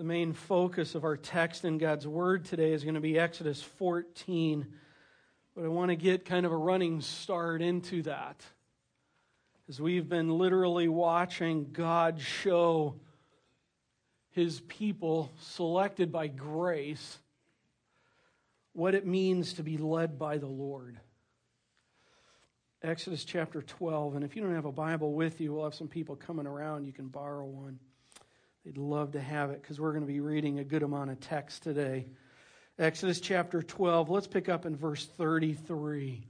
The main focus of our text in God's Word today is going to be Exodus 14. But I want to get kind of a running start into that. As we've been literally watching God show his people selected by grace what it means to be led by the Lord. Exodus chapter 12. And if you don't have a Bible with you, we'll have some people coming around. You can borrow one. They'd love to have it because we're going to be reading a good amount of text today. Exodus chapter 12. Let's pick up in verse 33.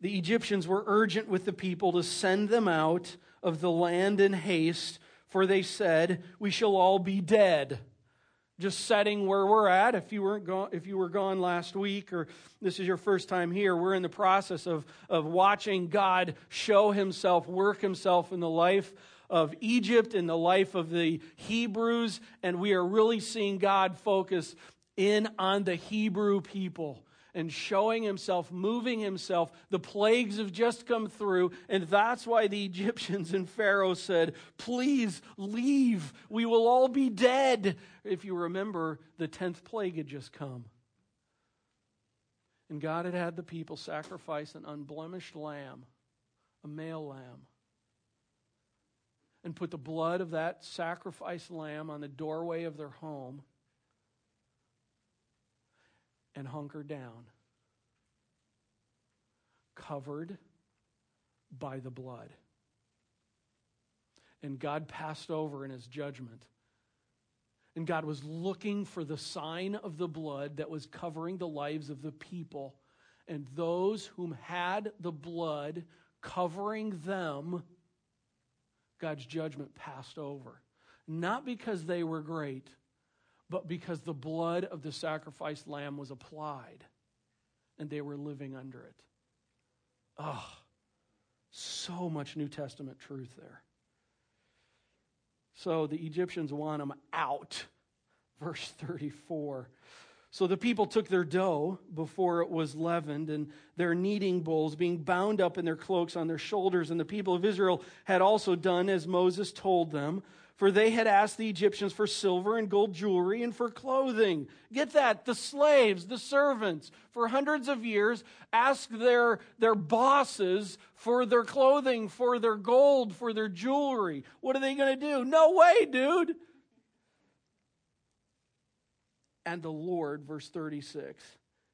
The Egyptians were urgent with the people to send them out of the land in haste, for they said, We shall all be dead. Just setting where we're at. If you weren't gone, if you were gone last week, or this is your first time here, we're in the process of, of watching God show Himself, work Himself in the life of Egypt and the life of the Hebrews, and we are really seeing God focus in on the Hebrew people and showing himself, moving himself. The plagues have just come through, and that's why the Egyptians and Pharaoh said, Please leave. We will all be dead. If you remember, the 10th plague had just come. And God had had the people sacrifice an unblemished lamb, a male lamb and put the blood of that sacrificed lamb on the doorway of their home and hunker down, covered by the blood. And God passed over in his judgment. And God was looking for the sign of the blood that was covering the lives of the people. And those whom had the blood covering them God's judgment passed over. Not because they were great, but because the blood of the sacrificed lamb was applied and they were living under it. Oh, so much New Testament truth there. So the Egyptians want them out. Verse 34. So the people took their dough before it was leavened, and their kneading bowls, being bound up in their cloaks on their shoulders. And the people of Israel had also done as Moses told them, for they had asked the Egyptians for silver and gold jewelry and for clothing. Get that? The slaves, the servants, for hundreds of years, asked their, their bosses for their clothing, for their gold, for their jewelry. What are they going to do? No way, dude. And the Lord, verse 36,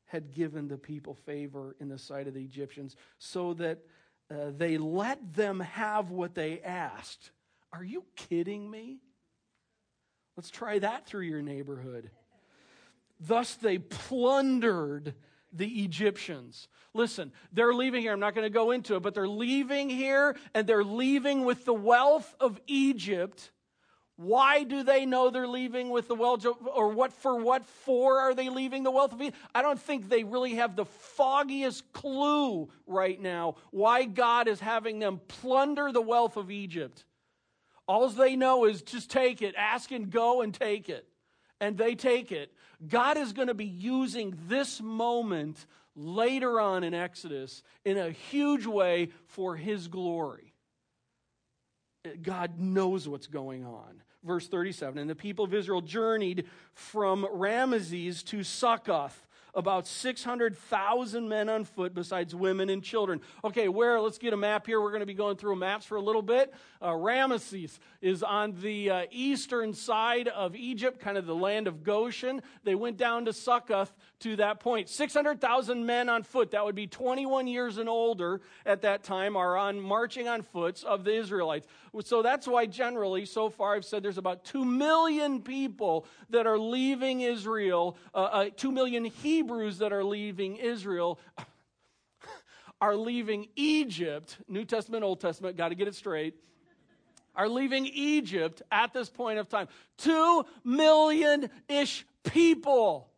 had given the people favor in the sight of the Egyptians so that uh, they let them have what they asked. Are you kidding me? Let's try that through your neighborhood. Thus they plundered the Egyptians. Listen, they're leaving here. I'm not going to go into it, but they're leaving here and they're leaving with the wealth of Egypt why do they know they're leaving with the wealth, or what for what for are they leaving the wealth of Egypt? I don't think they really have the foggiest clue right now why God is having them plunder the wealth of Egypt. All they know is just take it, ask and go and take it. And they take it. God is going to be using this moment later on in Exodus in a huge way for his glory. God knows what's going on verse 37. And the people of Israel journeyed from Ramesses to Succoth about 600,000 men on foot, besides women and children. Okay, where? Let's get a map here. We're going to be going through maps for a little bit. Uh, Ramesses is on the uh, eastern side of Egypt, kind of the land of Goshen. They went down to Succoth to that point. 600,000 men on foot, that would be 21 years and older at that time, are on marching on foot of the Israelites. So that's why generally, so far, I've said there's about 2 million people that are leaving Israel, uh, uh 2 million Hebrews Hebrews that are leaving Israel are leaving Egypt, New Testament, Old Testament, got to get it straight, are leaving Egypt at this point of time. Two million ish people.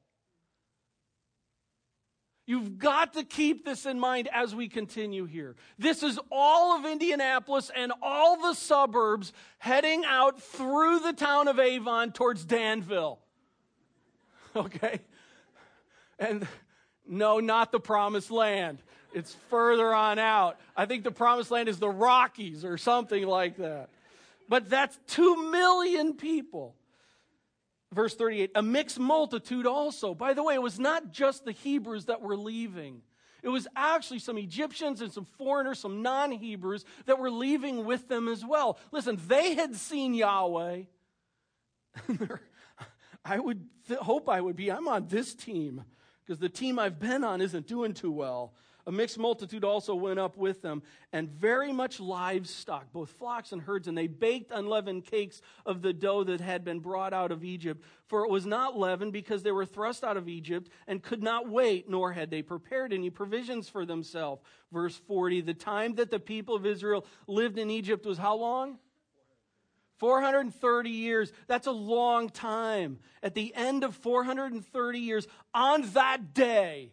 You've got to keep this in mind as we continue here. This is all of Indianapolis and all the suburbs heading out through the town of Avon towards Danville. Okay? And no, not the promised land. It's further on out. I think the promised land is the Rockies or something like that. But that's two million people. Verse 38 a mixed multitude also. By the way, it was not just the Hebrews that were leaving. It was actually some Egyptians and some foreigners, some non Hebrews that were leaving with them as well. Listen, they had seen Yahweh. I would th- hope I would be. I'm on this team because the team I've been on isn't doing too well. A mixed multitude also went up with them, and very much livestock, both flocks and herds, and they baked unleavened cakes of the dough that had been brought out of Egypt. For it was not leavened, because they were thrust out of Egypt and could not wait, nor had they prepared any provisions for themselves. Verse 40 The time that the people of Israel lived in Egypt was how long? 430 years. That's a long time. At the end of 430 years, on that day,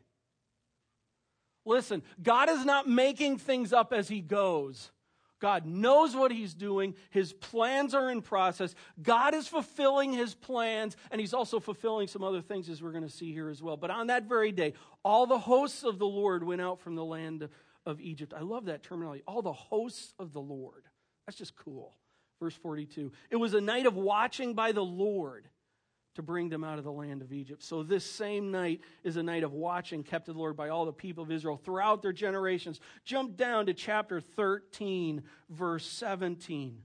Listen, God is not making things up as he goes. God knows what he's doing. His plans are in process. God is fulfilling his plans, and he's also fulfilling some other things, as we're going to see here as well. But on that very day, all the hosts of the Lord went out from the land of Egypt. I love that terminology. All the hosts of the Lord. That's just cool. Verse 42. It was a night of watching by the Lord to bring them out of the land of Egypt. So, this same night is a night of watching kept to the Lord by all the people of Israel throughout their generations. Jump down to chapter 13, verse 17.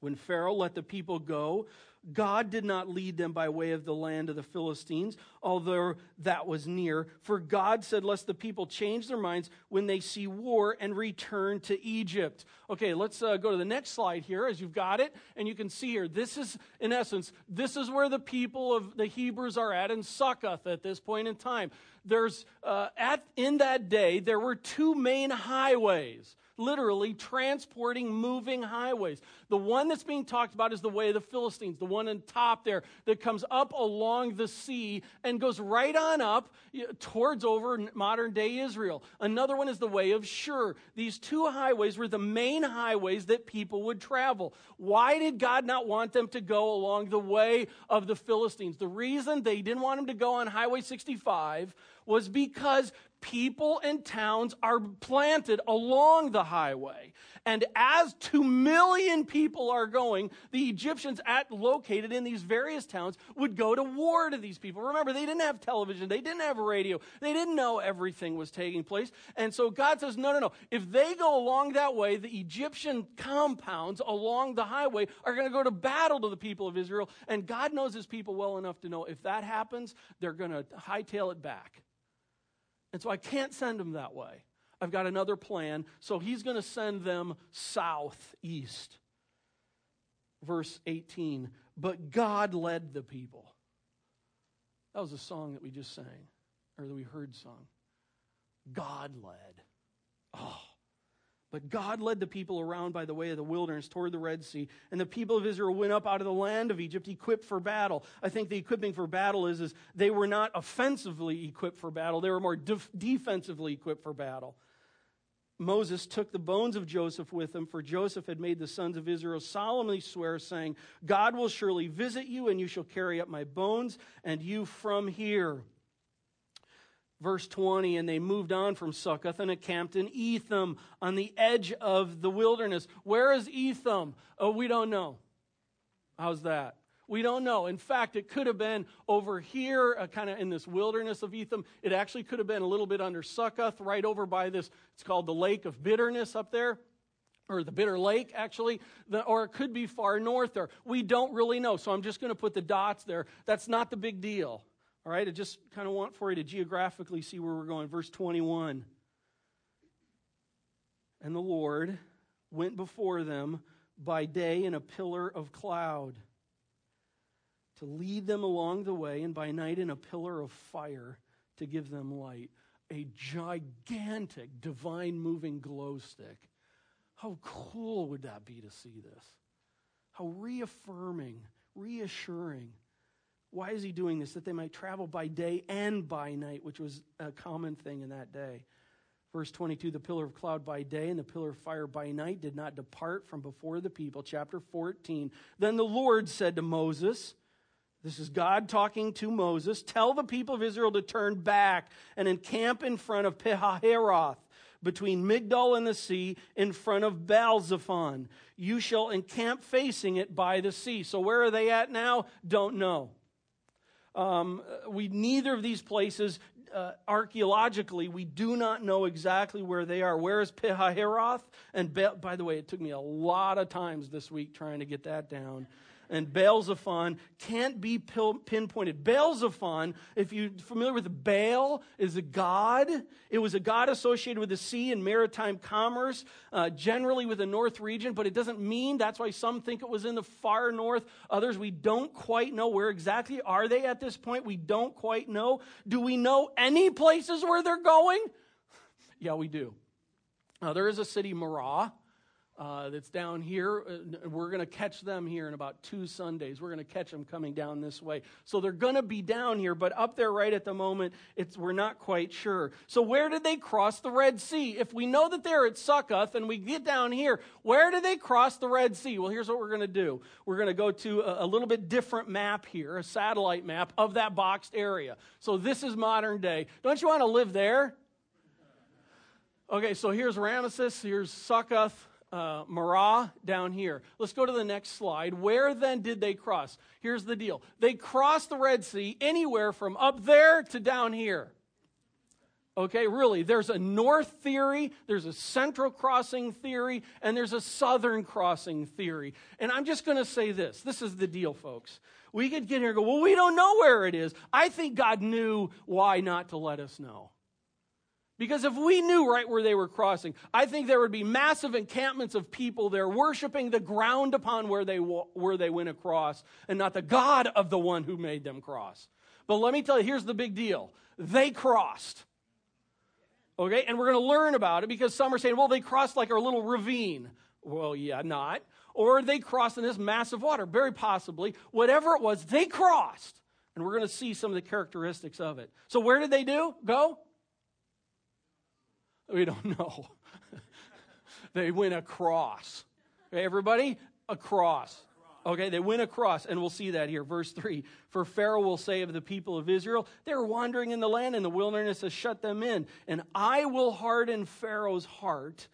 When Pharaoh let the people go, God did not lead them by way of the land of the Philistines, although that was near. For God said, Lest the people change their minds when they see war and return to Egypt. Okay, let's uh, go to the next slide here as you've got it. And you can see here, this is, in essence, this is where the people of the Hebrews are at in Succoth at this point in time. There's, uh, at, in that day, there were two main highways literally transporting moving highways. The one that's being talked about is the way of the Philistines, the one on top there that comes up along the sea and goes right on up towards over modern day Israel. Another one is the way of Shur. These two highways were the main highways that people would travel. Why did God not want them to go along the way of the Philistines? The reason they didn't want them to go on Highway 65 was because people and towns are planted along the highway. And as two million people are going, the Egyptians at located in these various towns would go to war to these people. Remember, they didn't have television, they didn't have radio, they didn't know everything was taking place. And so God says, no, no, no. If they go along that way, the Egyptian compounds along the highway are going to go to battle to the people of Israel. And God knows his people well enough to know if that happens, they're going to hightail it back. And so I can't send them that way. I've got another plan. So he's going to send them southeast. Verse 18. But God led the people. That was a song that we just sang, or that we heard sung. God led. Oh, but God led the people around by the way of the wilderness toward the Red Sea, and the people of Israel went up out of the land of Egypt equipped for battle. I think the equipping for battle is, is they were not offensively equipped for battle, they were more def- defensively equipped for battle. Moses took the bones of Joseph with him, for Joseph had made the sons of Israel solemnly swear, saying, God will surely visit you, and you shall carry up my bones, and you from here verse 20, and they moved on from Succoth and encamped in Etham on the edge of the wilderness. Where is Etham? Oh, we don't know. How's that? We don't know. In fact, it could have been over here, uh, kind of in this wilderness of Etham. It actually could have been a little bit under Succoth, right over by this, it's called the Lake of Bitterness up there or the Bitter Lake, actually, the, or it could be far north there. We don't really know, so I'm just going to put the dots there. That's not the big deal. All right, I just kind of want for you to geographically see where we're going. Verse 21. And the Lord went before them by day in a pillar of cloud to lead them along the way, and by night in a pillar of fire to give them light. A gigantic, divine moving glow stick. How cool would that be to see this? How reaffirming, reassuring why is he doing this? That they might travel by day and by night, which was a common thing in that day. Verse 22 the pillar of cloud by day and the pillar of fire by night did not depart from before the people. Chapter 14. Then the Lord said to Moses, this is God talking to Moses, tell the people of Israel to turn back and encamp in front of Pihahiroth between Migdol and the sea, in front of Baal-zephon. You shall encamp facing it by the sea. So where are they at now? Don't know. Um, we neither of these places uh, archaeologically, we do not know exactly where they are. Where is Pihahiroth? And by the way, it took me a lot of times this week trying to get that down and Baal-zephon can't be pinpointed. Baal-zephon, if you're familiar with Baal, is a god. It was a god associated with the sea and maritime commerce, uh, generally with the north region, but it doesn't mean that's why some think it was in the far north. Others, we don't quite know where exactly are they at this point. We don't quite know. Do we know any places where they're going? yeah, we do. Now, there is a city, Marah, uh, that's down here. Uh, we're going to catch them here in about two Sundays. We're going to catch them coming down this way. So they're going to be down here, but up there right at the moment, it's, we're not quite sure. So where did they cross the Red Sea? If we know that they're at Succoth and we get down here, where did they cross the Red Sea? Well, here's what we're going to do. We're going to go to a, a little bit different map here, a satellite map of that boxed area. So this is modern day. Don't you want to live there? Okay, so here's Ramesses, here's Succoth, uh, Marah down here. Let's go to the next slide. Where then did they cross? Here's the deal they crossed the Red Sea anywhere from up there to down here. Okay, really, there's a north theory, there's a central crossing theory, and there's a southern crossing theory. And I'm just going to say this this is the deal, folks. We could get here and go, well, we don't know where it is. I think God knew why not to let us know. Because if we knew right where they were crossing, I think there would be massive encampments of people there worshiping the ground upon where they, where they went across and not the God of the one who made them cross. But let me tell you, here's the big deal. They crossed. Okay, and we're going to learn about it because some are saying, well, they crossed like a little ravine. Well, yeah, not. Or they crossed in this massive water. Very possibly. Whatever it was, they crossed. And we're going to see some of the characteristics of it. So, where did they do? Go? We don't know. they went across. Everybody? Across. Okay, they went across, and we'll see that here. Verse 3 For Pharaoh will say of the people of Israel, They're wandering in the land, and the wilderness has shut them in. And I will harden Pharaoh's heart.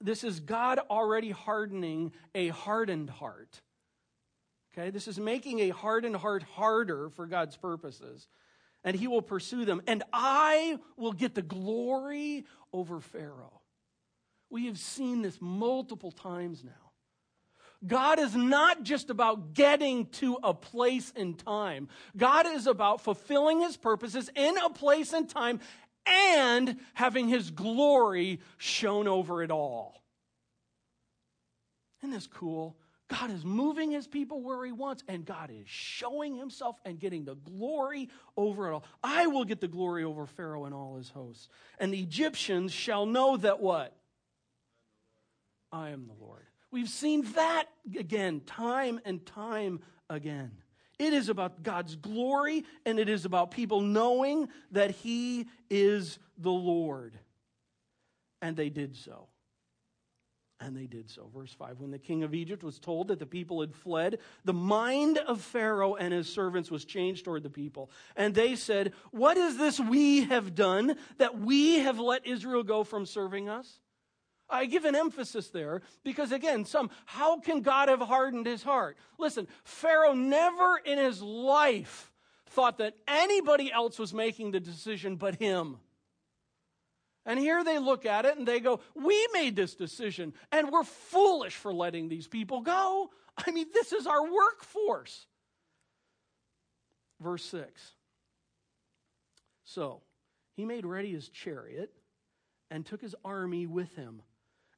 This is God already hardening a hardened heart. Okay, this is making a hardened heart harder for God's purposes and he will pursue them, and I will get the glory over Pharaoh. We have seen this multiple times now. God is not just about getting to a place in time. God is about fulfilling his purposes in a place and time and having his glory shown over it all. Isn't this cool? God is moving his people where he wants, and God is showing himself and getting the glory over it all. I will get the glory over Pharaoh and all his hosts. And the Egyptians shall know that what? I am the Lord. We've seen that again, time and time again. It is about God's glory, and it is about people knowing that he is the Lord. And they did so. And they did so. Verse 5 When the king of Egypt was told that the people had fled, the mind of Pharaoh and his servants was changed toward the people. And they said, What is this we have done that we have let Israel go from serving us? I give an emphasis there because, again, some, how can God have hardened his heart? Listen, Pharaoh never in his life thought that anybody else was making the decision but him. And here they look at it and they go, We made this decision and we're foolish for letting these people go. I mean, this is our workforce. Verse 6. So he made ready his chariot and took his army with him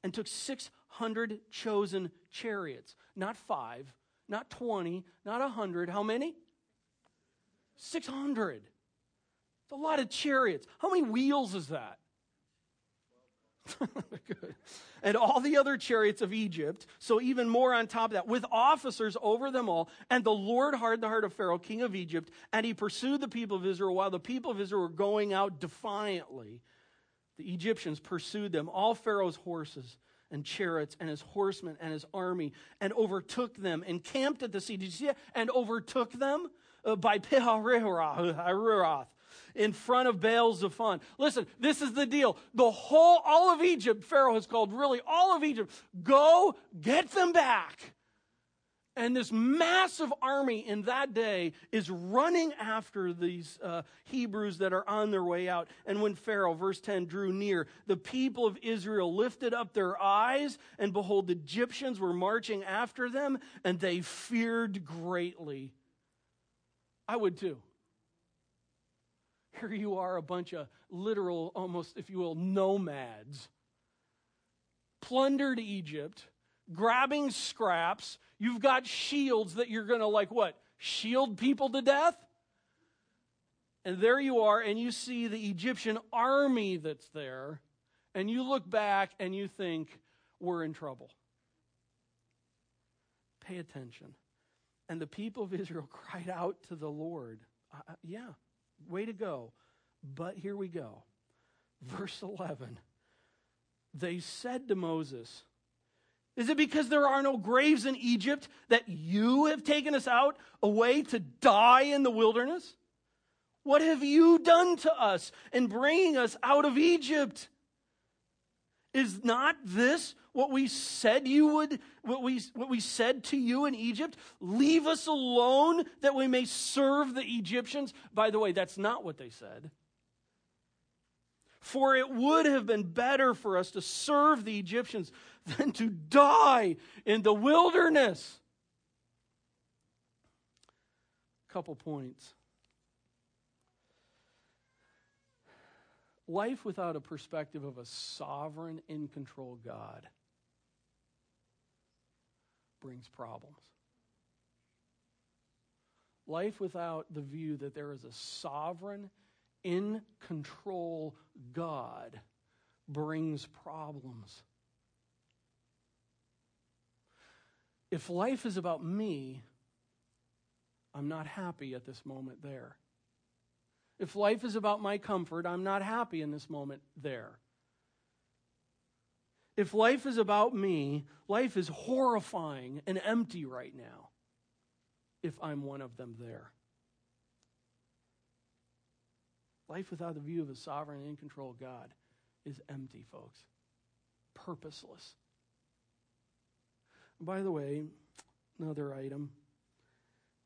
and took 600 chosen chariots. Not five, not 20, not 100. How many? 600. It's a lot of chariots. How many wheels is that? And all the other chariots of Egypt, so even more on top of that, with officers over them all. And the Lord hardened the heart of Pharaoh, king of Egypt, and he pursued the people of Israel while the people of Israel were going out defiantly. The Egyptians pursued them, all Pharaoh's horses and chariots and his horsemen and his army, and overtook them, encamped at the sea. Did you see? And overtook them uh, by Pihahiroth in front of Baal Zephon. Listen, this is the deal. The whole, all of Egypt, Pharaoh has called really all of Egypt, go get them back. And this massive army in that day is running after these uh, Hebrews that are on their way out. And when Pharaoh, verse 10, drew near, the people of Israel lifted up their eyes, and behold, the Egyptians were marching after them, and they feared greatly. I would too. Here you are, a bunch of literal, almost, if you will, nomads, plundered Egypt, grabbing scraps You've got shields that you're going to, like, what? Shield people to death? And there you are, and you see the Egyptian army that's there, and you look back and you think, we're in trouble. Pay attention. And the people of Israel cried out to the Lord. Uh, yeah, way to go. But here we go. Verse 11. They said to Moses, is it because there are no graves in Egypt that you have taken us out away to die in the wilderness? What have you done to us in bringing us out of Egypt? Is not this what we said you would, what we, what we said to you in Egypt? Leave us alone that we may serve the Egyptians. By the way, that's not what they said. For it would have been better for us to serve the Egyptians than to die in the wilderness. Couple points. Life without a perspective of a sovereign, in control God brings problems. Life without the view that there is a sovereign, in control God brings problems. If life is about me, I'm not happy at this moment there. If life is about my comfort, I'm not happy in this moment there. If life is about me, life is horrifying and empty right now if I'm one of them there. Life without the view of a sovereign and in control God is empty, folks. Purposeless. By the way, another item.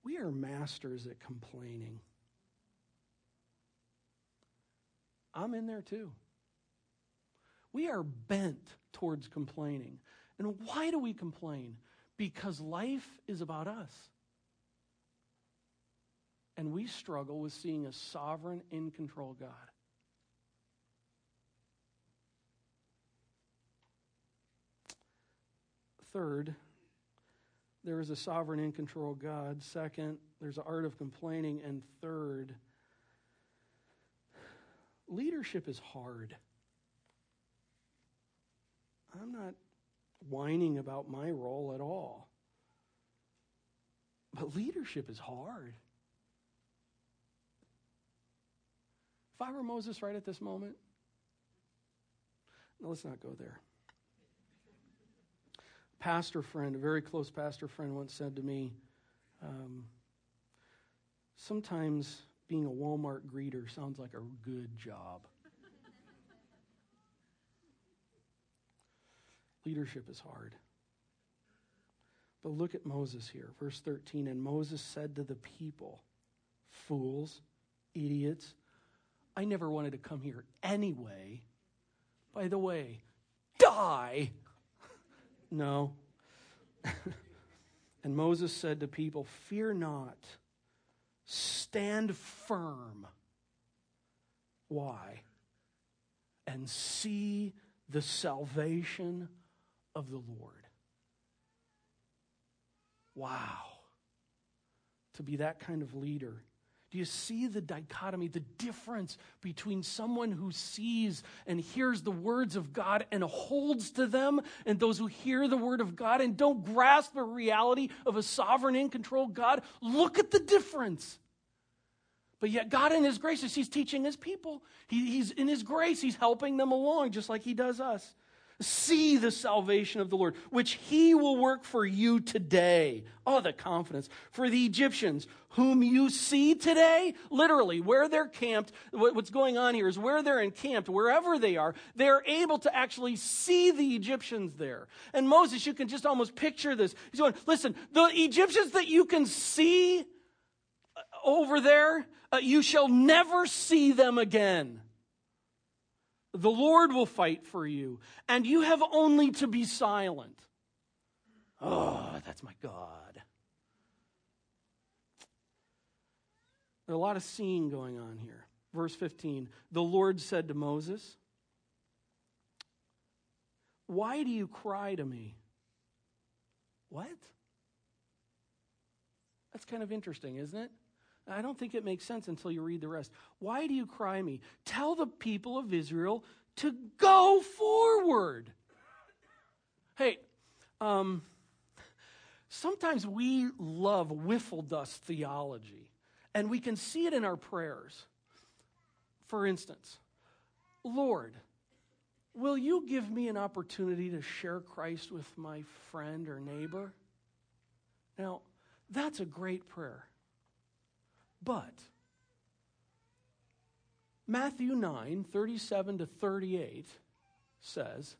We are masters at complaining. I'm in there too. We are bent towards complaining. And why do we complain? Because life is about us. And we struggle with seeing a sovereign, in control God. Third, there is a sovereign, in control God. Second, there's an art of complaining. And third, leadership is hard. I'm not whining about my role at all. But leadership is hard. If I were Moses right at this moment, no, let's not go there. Pastor friend, a very close pastor friend, once said to me, um, sometimes being a Walmart greeter sounds like a good job. Leadership is hard. But look at Moses here, verse 13. And Moses said to the people, Fools, idiots, I never wanted to come here anyway. By the way, die. no. and Moses said to people, Fear not, stand firm. Why? And see the salvation of the Lord. Wow. To be that kind of leader do you see the dichotomy, the difference between someone who sees and hears the words of God and holds to them, and those who hear the word of God and don't grasp the reality of a sovereign in control God? Look at the difference. But yet, God, in His grace, He's teaching His people. He, he's in His grace, He's helping them along, just like He does us. See the salvation of the Lord, which he will work for you today. Oh, the confidence. For the Egyptians, whom you see today, literally, where they're camped, what's going on here is where they're encamped, wherever they are, they're able to actually see the Egyptians there. And Moses, you can just almost picture this. He's going, listen, the Egyptians that you can see uh, over there, uh, you shall never see them again. The Lord will fight for you, and you have only to be silent. Oh, that's my God. There's a lot of seeing going on here. Verse 15 The Lord said to Moses, Why do you cry to me? What? That's kind of interesting, isn't it? I don't think it makes sense until you read the rest. Why do you cry me? Tell the people of Israel to go forward. Hey, um, sometimes we love wiffle dust theology, and we can see it in our prayers. For instance, Lord, will you give me an opportunity to share Christ with my friend or neighbor? Now, that's a great prayer. But Matthew 9, 37 to 38 says,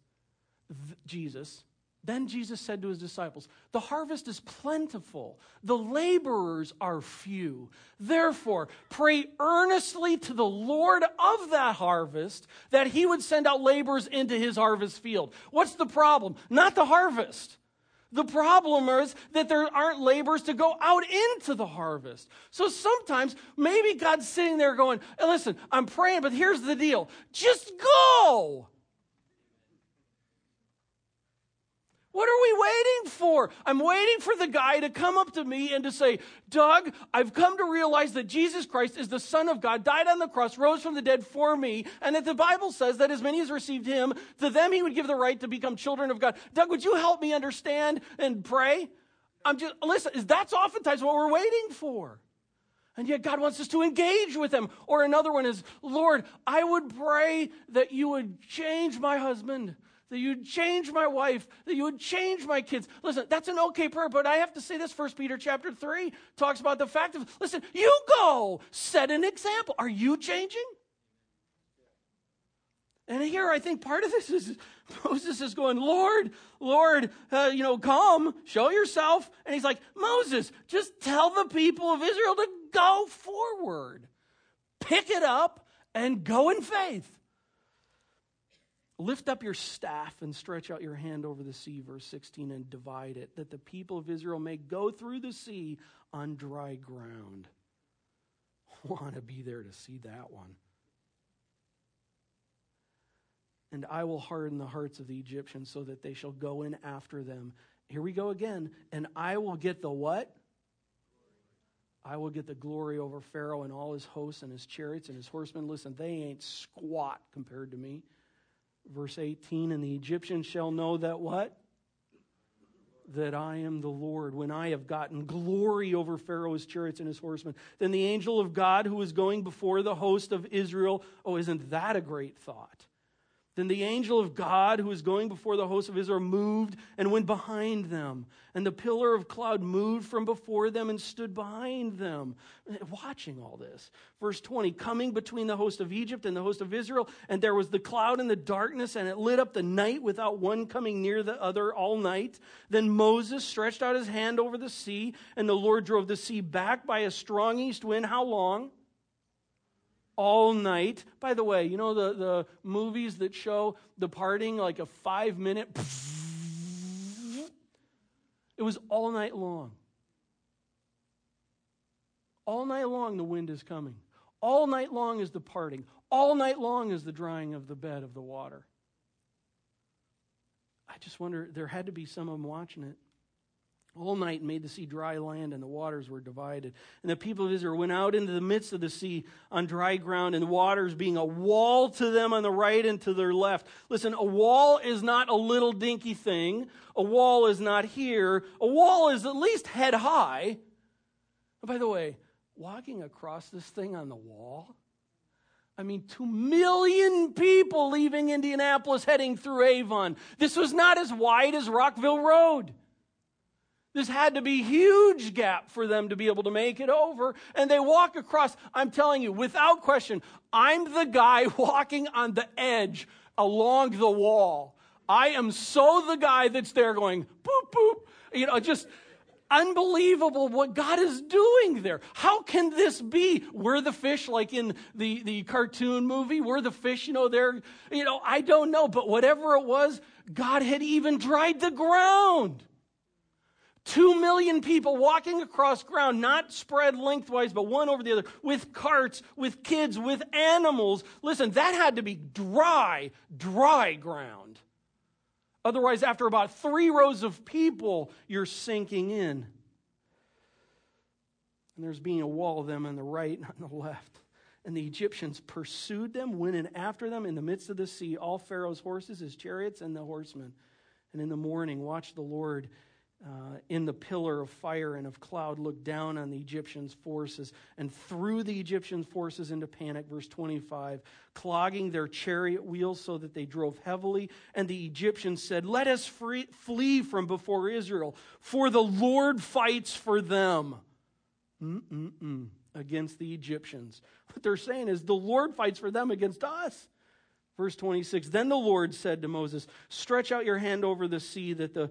Jesus, then Jesus said to his disciples, The harvest is plentiful, the laborers are few. Therefore, pray earnestly to the Lord of that harvest that he would send out laborers into his harvest field. What's the problem? Not the harvest. The problem is that there aren't laborers to go out into the harvest. So sometimes maybe God's sitting there going, listen, I'm praying, but here's the deal. Just go. What are we waiting for? I'm waiting for the guy to come up to me and to say, Doug, I've come to realize that Jesus Christ is the Son of God, died on the cross, rose from the dead for me, and that the Bible says that as many as received him, to them he would give the right to become children of God. Doug, would you help me understand and pray? I'm just, listen, that's oftentimes what we're waiting for. And yet God wants us to engage with him. Or another one is, Lord, I would pray that you would change my husband that you'd change my wife, that you would change my kids. Listen, that's an okay prayer, but I have to say this. First Peter chapter 3 talks about the fact of, listen, you go, set an example. Are you changing? And here I think part of this is Moses is going, Lord, Lord, uh, you know, come, show yourself. And he's like, Moses, just tell the people of Israel to go forward. Pick it up and go in faith. Lift up your staff and stretch out your hand over the sea, verse 16, and divide it, that the people of Israel may go through the sea on dry ground. Want to be there to see that one. And I will harden the hearts of the Egyptians so that they shall go in after them. Here we go again. And I will get the what? I will get the glory over Pharaoh and all his hosts and his chariots and his horsemen. Listen, they ain't squat compared to me. Verse 18, and the Egyptians shall know that what? That I am the Lord when I have gotten glory over Pharaoh's chariots and his horsemen. Then the angel of God who is going before the host of Israel, oh, isn't that a great thought? Then the angel of God, who was going before the host of Israel, moved and went behind them. And the pillar of cloud moved from before them and stood behind them, watching all this. Verse 20 coming between the host of Egypt and the host of Israel, and there was the cloud and the darkness, and it lit up the night without one coming near the other all night. Then Moses stretched out his hand over the sea, and the Lord drove the sea back by a strong east wind. How long? All night. By the way, you know the, the movies that show the parting like a five minute. It was all night long. All night long, the wind is coming. All night long is the parting. All night long is the drying of the bed of the water. I just wonder, there had to be some of them watching it all night made the sea dry land, and the waters were divided. And the people of Israel went out into the midst of the sea on dry ground, and the waters being a wall to them on the right and to their left. Listen, a wall is not a little dinky thing. A wall is not here. A wall is at least head high. By the way, walking across this thing on the wall, I mean, two million people leaving Indianapolis heading through Avon. This was not as wide as Rockville Road. This had to be huge gap for them to be able to make it over. And they walk across, I'm telling you, without question, I'm the guy walking on the edge along the wall. I am so the guy that's there going, boop, boop. You know, just unbelievable what God is doing there. How can this be? We're the fish, like in the, the cartoon movie. We're the fish, you know, there. You know, I don't know, but whatever it was, God had even dried the ground. Two million people walking across ground, not spread lengthwise, but one over the other, with carts, with kids, with animals. Listen, that had to be dry, dry ground. Otherwise, after about three rows of people, you're sinking in. And there's being a wall of them on the right and on the left. And the Egyptians pursued them, went in after them in the midst of the sea, all Pharaoh's horses, his chariots, and the horsemen. And in the morning, watch the Lord uh, in the pillar of fire and of cloud looked down on the Egyptians' forces and threw the Egyptian forces into panic. Verse 25, clogging their chariot wheels so that they drove heavily. And the Egyptians said, Let us free, flee from before Israel, for the Lord fights for them. Mm-mm-mm, against the Egyptians. What they're saying is, the Lord fights for them against us. Verse 26 Then the Lord said to Moses, Stretch out your hand over the sea that the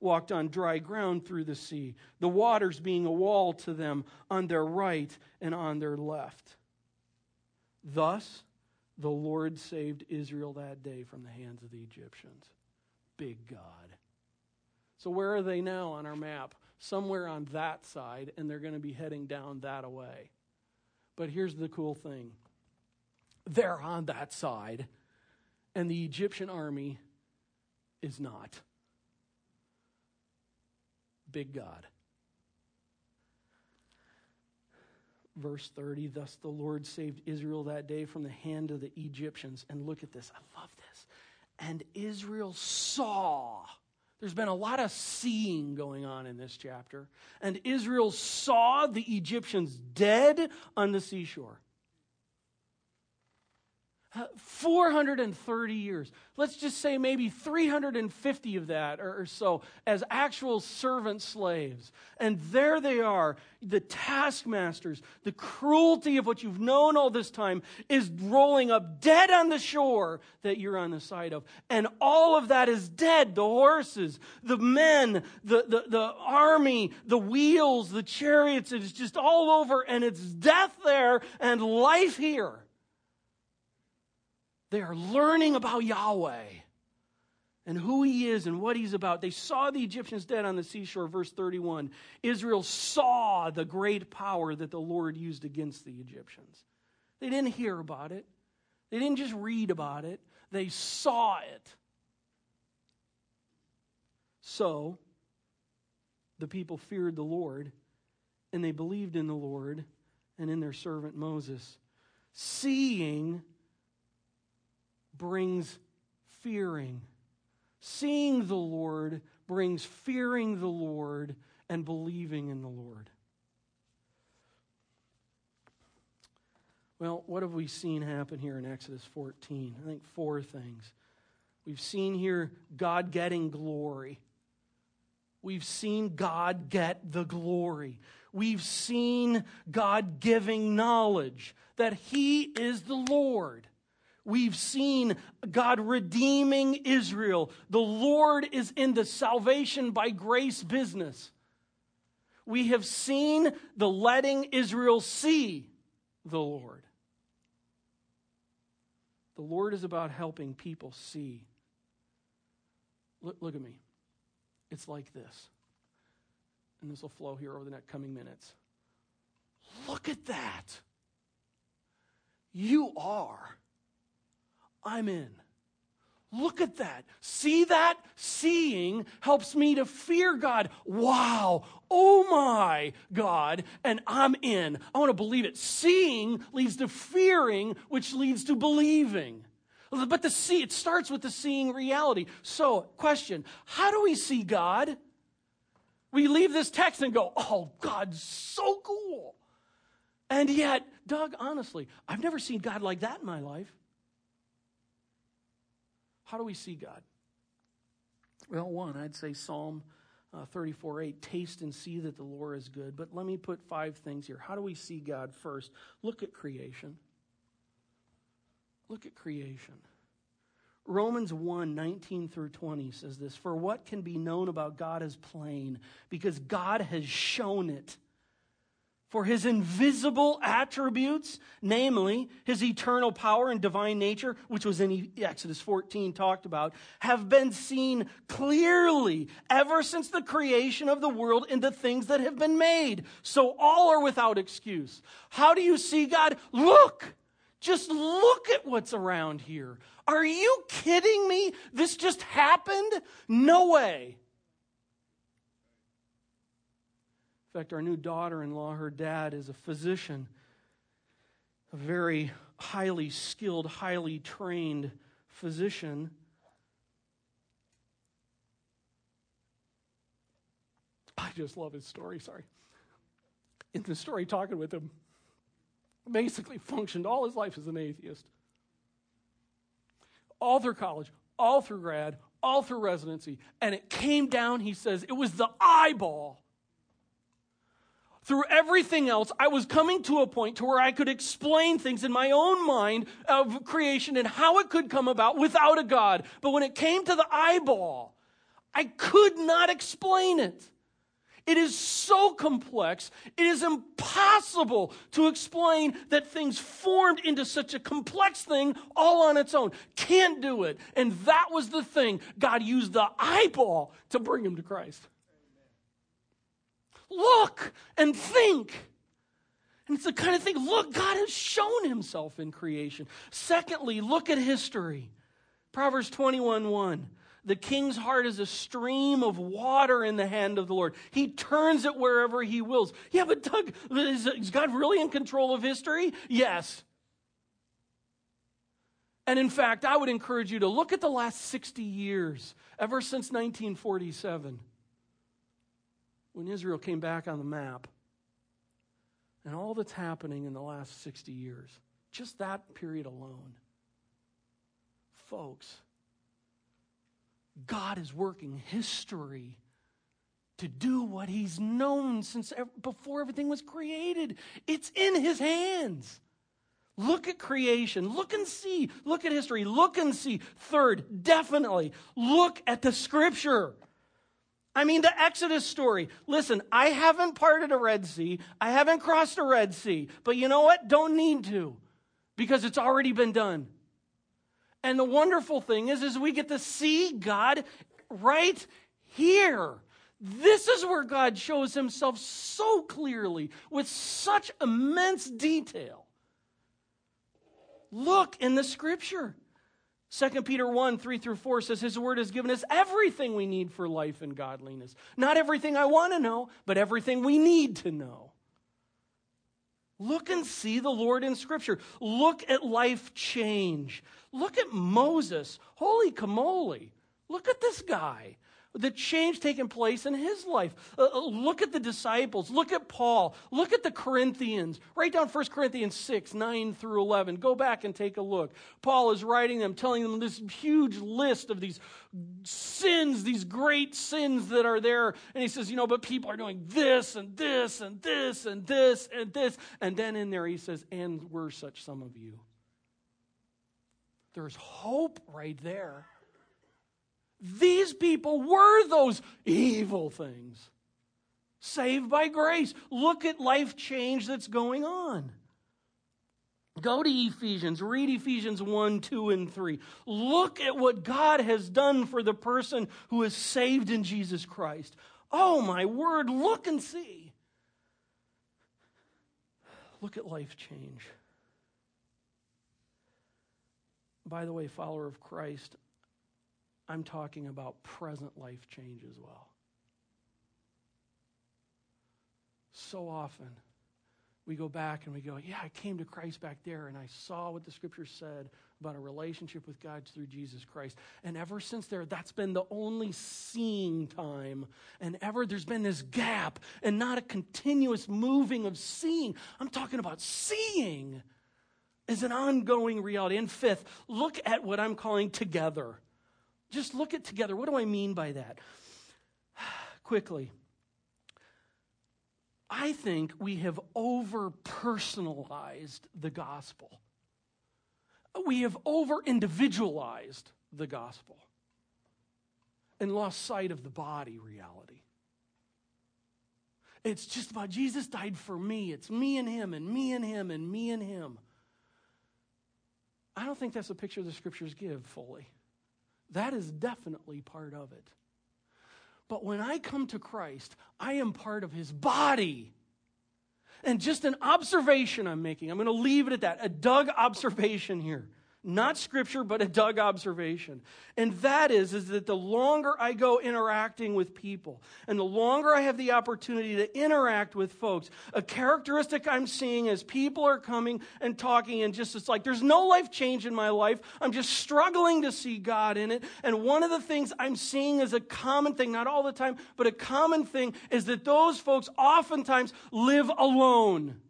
walked on dry ground through the sea, the waters being a wall to them on their right and on their left. Thus, the Lord saved Israel that day from the hands of the Egyptians. Big God. So, where are they now on our map? Somewhere on that side, and they're going to be heading down that away. But here's the cool thing they're on that side, and the Egyptian army is not big God. Verse 30 Thus the Lord saved Israel that day from the hand of the Egyptians. And look at this. I love this. And Israel saw. There's been a lot of seeing going on in this chapter. And Israel saw the Egyptians dead on the seashore. 430 years. Let's just say maybe 350 of that or, so as actual servant slaves. And there they are, the taskmasters. The cruelty of what you've known all this time is rolling up dead on the shore that you're on the side of. And all of that is dead the horses, the men, the, the, the army, the wheels, the chariots. It's just all over, and it's death there and life here. They are learning about Yahweh and who he is and what he's about. They saw the Egyptians dead on the seashore, verse 31. Israel saw the great power that the Lord used against the Egyptians. They didn't hear about it, they didn't just read about it, they saw it. So, the people feared the Lord and they believed in the Lord and in their servant Moses, seeing brings fearing. Seeing the Lord brings fearing the Lord and believing in the Lord. Well, what have we seen happen here in Exodus 14? I think four things. We've seen here God getting glory. We've seen God get the glory. We've seen God giving knowledge that He is the Lord. We've seen God redeeming Israel. The Lord is in the salvation by grace business. We have seen the letting Israel see the Lord. The Lord is about helping people see. Look, look at me. It's like this. And this will flow here over the next coming minutes. Look at that. You are I'm in. Look at that. See that? Seeing helps me to fear God. Wow. Oh my God. And I'm in. I want to believe it. Seeing leads to fearing, which leads to believing. But the see, it starts with the seeing reality. So, question How do we see God? We leave this text and go, oh, God's so cool. And yet, Doug, honestly, I've never seen God like that in my life. How do we see God? Well, one, I'd say Psalm uh, 34 8, taste and see that the Lord is good. But let me put five things here. How do we see God first? Look at creation. Look at creation. Romans 1 19 through 20 says this For what can be known about God is plain, because God has shown it. For his invisible attributes, namely his eternal power and divine nature, which was in Exodus 14 talked about, have been seen clearly ever since the creation of the world in the things that have been made. So all are without excuse. How do you see God? Look! Just look at what's around here. Are you kidding me? This just happened? No way. In fact, our new daughter in law, her dad is a physician, a very highly skilled, highly trained physician. I just love his story, sorry. In the story, talking with him, basically functioned all his life as an atheist. All through college, all through grad, all through residency. And it came down, he says, it was the eyeball. Through everything else, I was coming to a point to where I could explain things in my own mind of creation and how it could come about without a God. But when it came to the eyeball, I could not explain it. It is so complex, it is impossible to explain that things formed into such a complex thing all on its own. Can't do it. And that was the thing. God used the eyeball to bring him to Christ. Look and think. And it's the kind of thing, look, God has shown himself in creation. Secondly, look at history. Proverbs 21 1. The king's heart is a stream of water in the hand of the Lord. He turns it wherever he wills. Yeah, but Doug, is, is God really in control of history? Yes. And in fact, I would encourage you to look at the last 60 years, ever since 1947, when Israel came back on the map, and all that's happening in the last 60 years. Just that period alone. Folks, God is working history to do what He's known since before everything was created. It's in His hands. Look at creation. Look and see. Look at history. Look and see. Third, definitely, look at the scripture. I mean, the Exodus story. Listen, I haven't parted a Red Sea. I haven't crossed a Red Sea. But you know what? Don't need to because it's already been done. And the wonderful thing is, is we get to see God right here. This is where God shows himself so clearly with such immense detail. Look in the scripture. 2 Peter 1 3 through 4 says, His word has given us everything we need for life and godliness. Not everything I want to know, but everything we need to know. Look and see the Lord in Scripture. Look at life change. Look at Moses. Holy camole. Look at this guy the change taking place in his life. Uh, uh, look at the disciples. Look at Paul. Look at the Corinthians. Write down 1 Corinthians 6, 9 through 11. Go back and take a look. Paul is writing them, telling them this huge list of these sins, these great sins that are there. And he says, you know, but people are doing this and this and this and this and this. And then in there he says, and we're such some of you. There's hope right there. These people were those evil things. Saved by grace. Look at life change that's going on. Go to Ephesians, read Ephesians 1, 2, and 3. Look at what God has done for the person who is saved in Jesus Christ. Oh, my word, look and see. Look at life change. by the way, follower of Christ, I'm talking about present life change as well. So often, we go back and we go, Yeah, I came to Christ back there and I saw what the scripture said about a relationship with God through Jesus Christ. And ever since there, that's been the only seeing time. And ever there's been this gap and not a continuous moving of seeing. I'm talking about seeing is an ongoing reality. And fifth, look at what I'm calling together. Just look at together. What do I mean by that? Quickly. I think we have over personalized the gospel. We have over individualized the gospel and lost sight of the body reality. It's just about Jesus died for me. It's me and him, and me and him, and me and him. I don't think that's a picture the scriptures give fully. That is definitely part of it. But when I come to Christ, I am part of his body. And just an observation I'm making, I'm going to leave it at that, a Doug observation here. Not scripture, but a Doug observation. And that is, is that the longer I go interacting with people, and the longer I have the opportunity to interact with folks, a characteristic I'm seeing as people are coming and talking, and just it's like there's no life change in my life. I'm just struggling to see God in it. And one of the things I'm seeing is a common thing, not all the time, but a common thing, is that those folks oftentimes live alone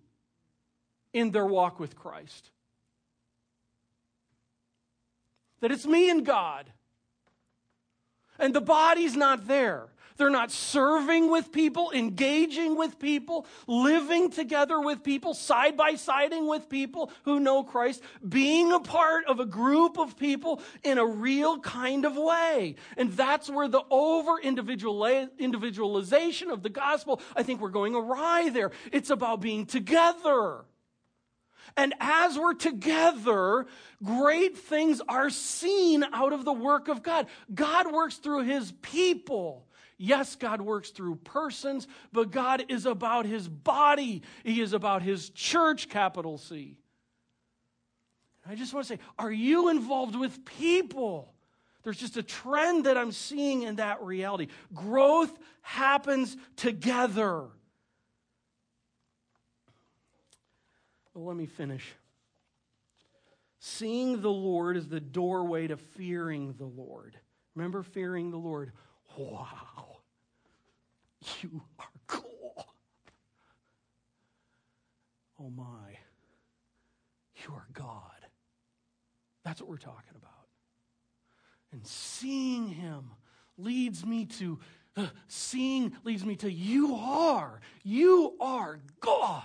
in their walk with Christ that it's me and God. And the body's not there. They're not serving with people, engaging with people, living together with people, side by siding with people who know Christ, being a part of a group of people in a real kind of way. And that's where the over individualization of the gospel, I think we're going awry there. It's about being together. And as we're together, great things are seen out of the work of God. God works through his people. Yes, God works through persons, but God is about his body. He is about his church, capital C. I just want to say, are you involved with people? There's just a trend that I'm seeing in that reality. Growth happens together. Well, let me finish. Seeing the Lord is the doorway to fearing the Lord. Remember fearing the Lord? Wow, you are cool. Oh my, you are God. That's what we're talking about. And seeing Him leads me to, uh, seeing leads me to, you are, you are God.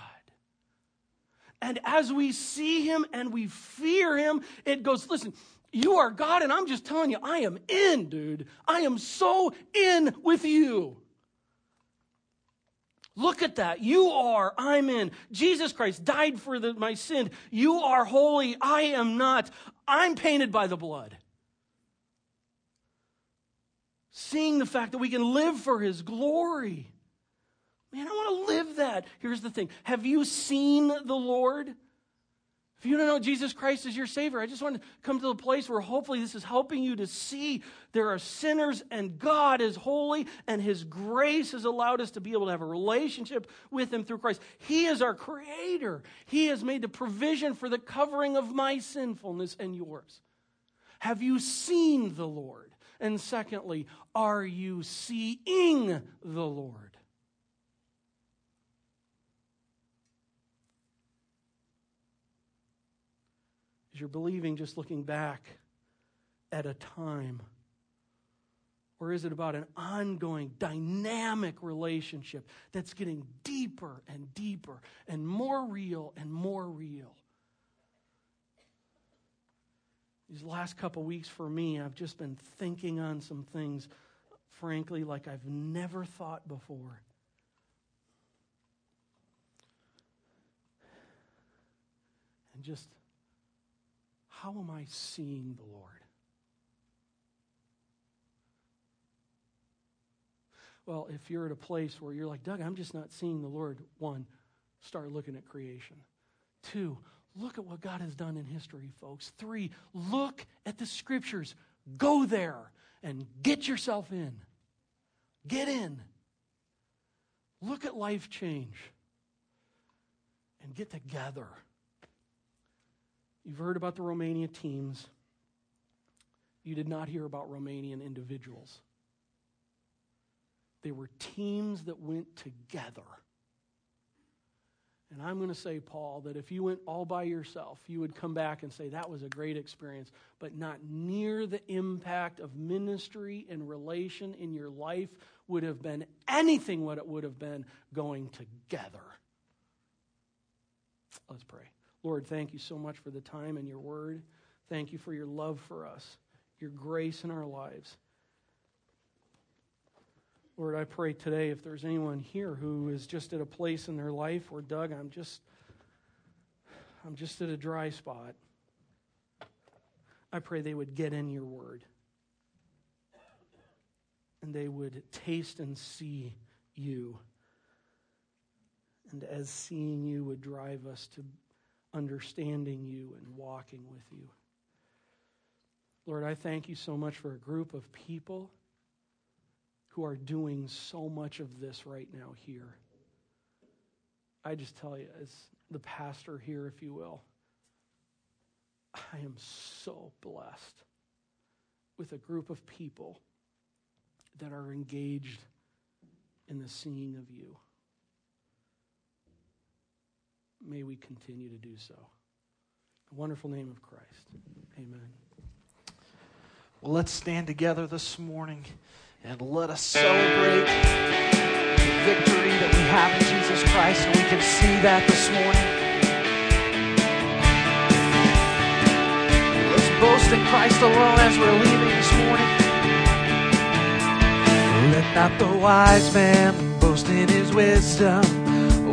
And as we see him and we fear him, it goes, listen, you are God, and I'm just telling you, I am in, dude. I am so in with you. Look at that. You are, I'm in. Jesus Christ died for the, my sin. You are holy. I am not. I'm painted by the blood. Seeing the fact that we can live for his glory. Man, I want to live that. Here's the thing Have you seen the Lord? If you don't know Jesus Christ as your Savior, I just want to come to the place where hopefully this is helping you to see there are sinners and God is holy and His grace has allowed us to be able to have a relationship with Him through Christ. He is our Creator. He has made the provision for the covering of my sinfulness and yours. Have you seen the Lord? And secondly, are you seeing the Lord? Is you're believing just looking back at a time? Or is it about an ongoing, dynamic relationship that's getting deeper and deeper and more real and more real? These last couple weeks for me, I've just been thinking on some things, frankly, like I've never thought before. And just how am I seeing the Lord? Well, if you're at a place where you're like, Doug, I'm just not seeing the Lord, one, start looking at creation. Two, Look at what God has done in history, folks. Three, look at the scriptures. Go there and get yourself in. Get in. Look at life change and get together. You've heard about the Romania teams. You did not hear about Romanian individuals. They were teams that went together. And I'm going to say, Paul, that if you went all by yourself, you would come back and say, that was a great experience, but not near the impact of ministry and relation in your life would have been anything what it would have been going together. Let's pray. Lord, thank you so much for the time and your word. Thank you for your love for us, your grace in our lives. Lord, I pray today if there's anyone here who is just at a place in their life where, Doug, I'm just, I'm just at a dry spot. I pray they would get in your word and they would taste and see you. And as seeing you would drive us to understanding you and walking with you. Lord, I thank you so much for a group of people who are doing so much of this right now here. I just tell you, as the pastor here, if you will, I am so blessed with a group of people that are engaged in the seeing of you. May we continue to do so. The wonderful name of Christ. Amen. Well, let's stand together this morning and let us celebrate the victory that we have in Jesus Christ. And we can see that this morning. Let's boast in Christ alone as we're leaving this morning. Let not the wise man boast in his wisdom,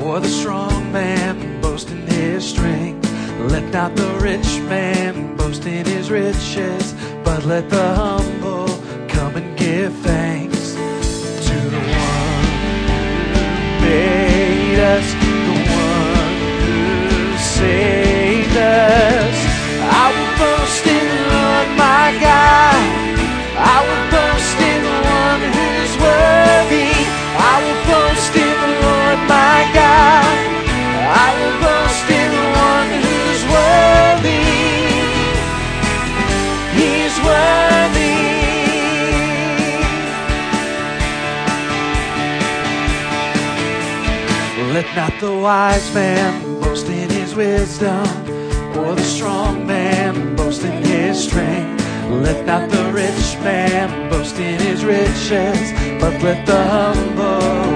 or the strong man boast in his strength. Let not the rich man boast in his riches, but let the humble come and give thanks to the one who made us, the one who saved us. Not the wise man boast in his wisdom, or the strong man boast in his strength. Let not the rich man boast in his riches, but let the humble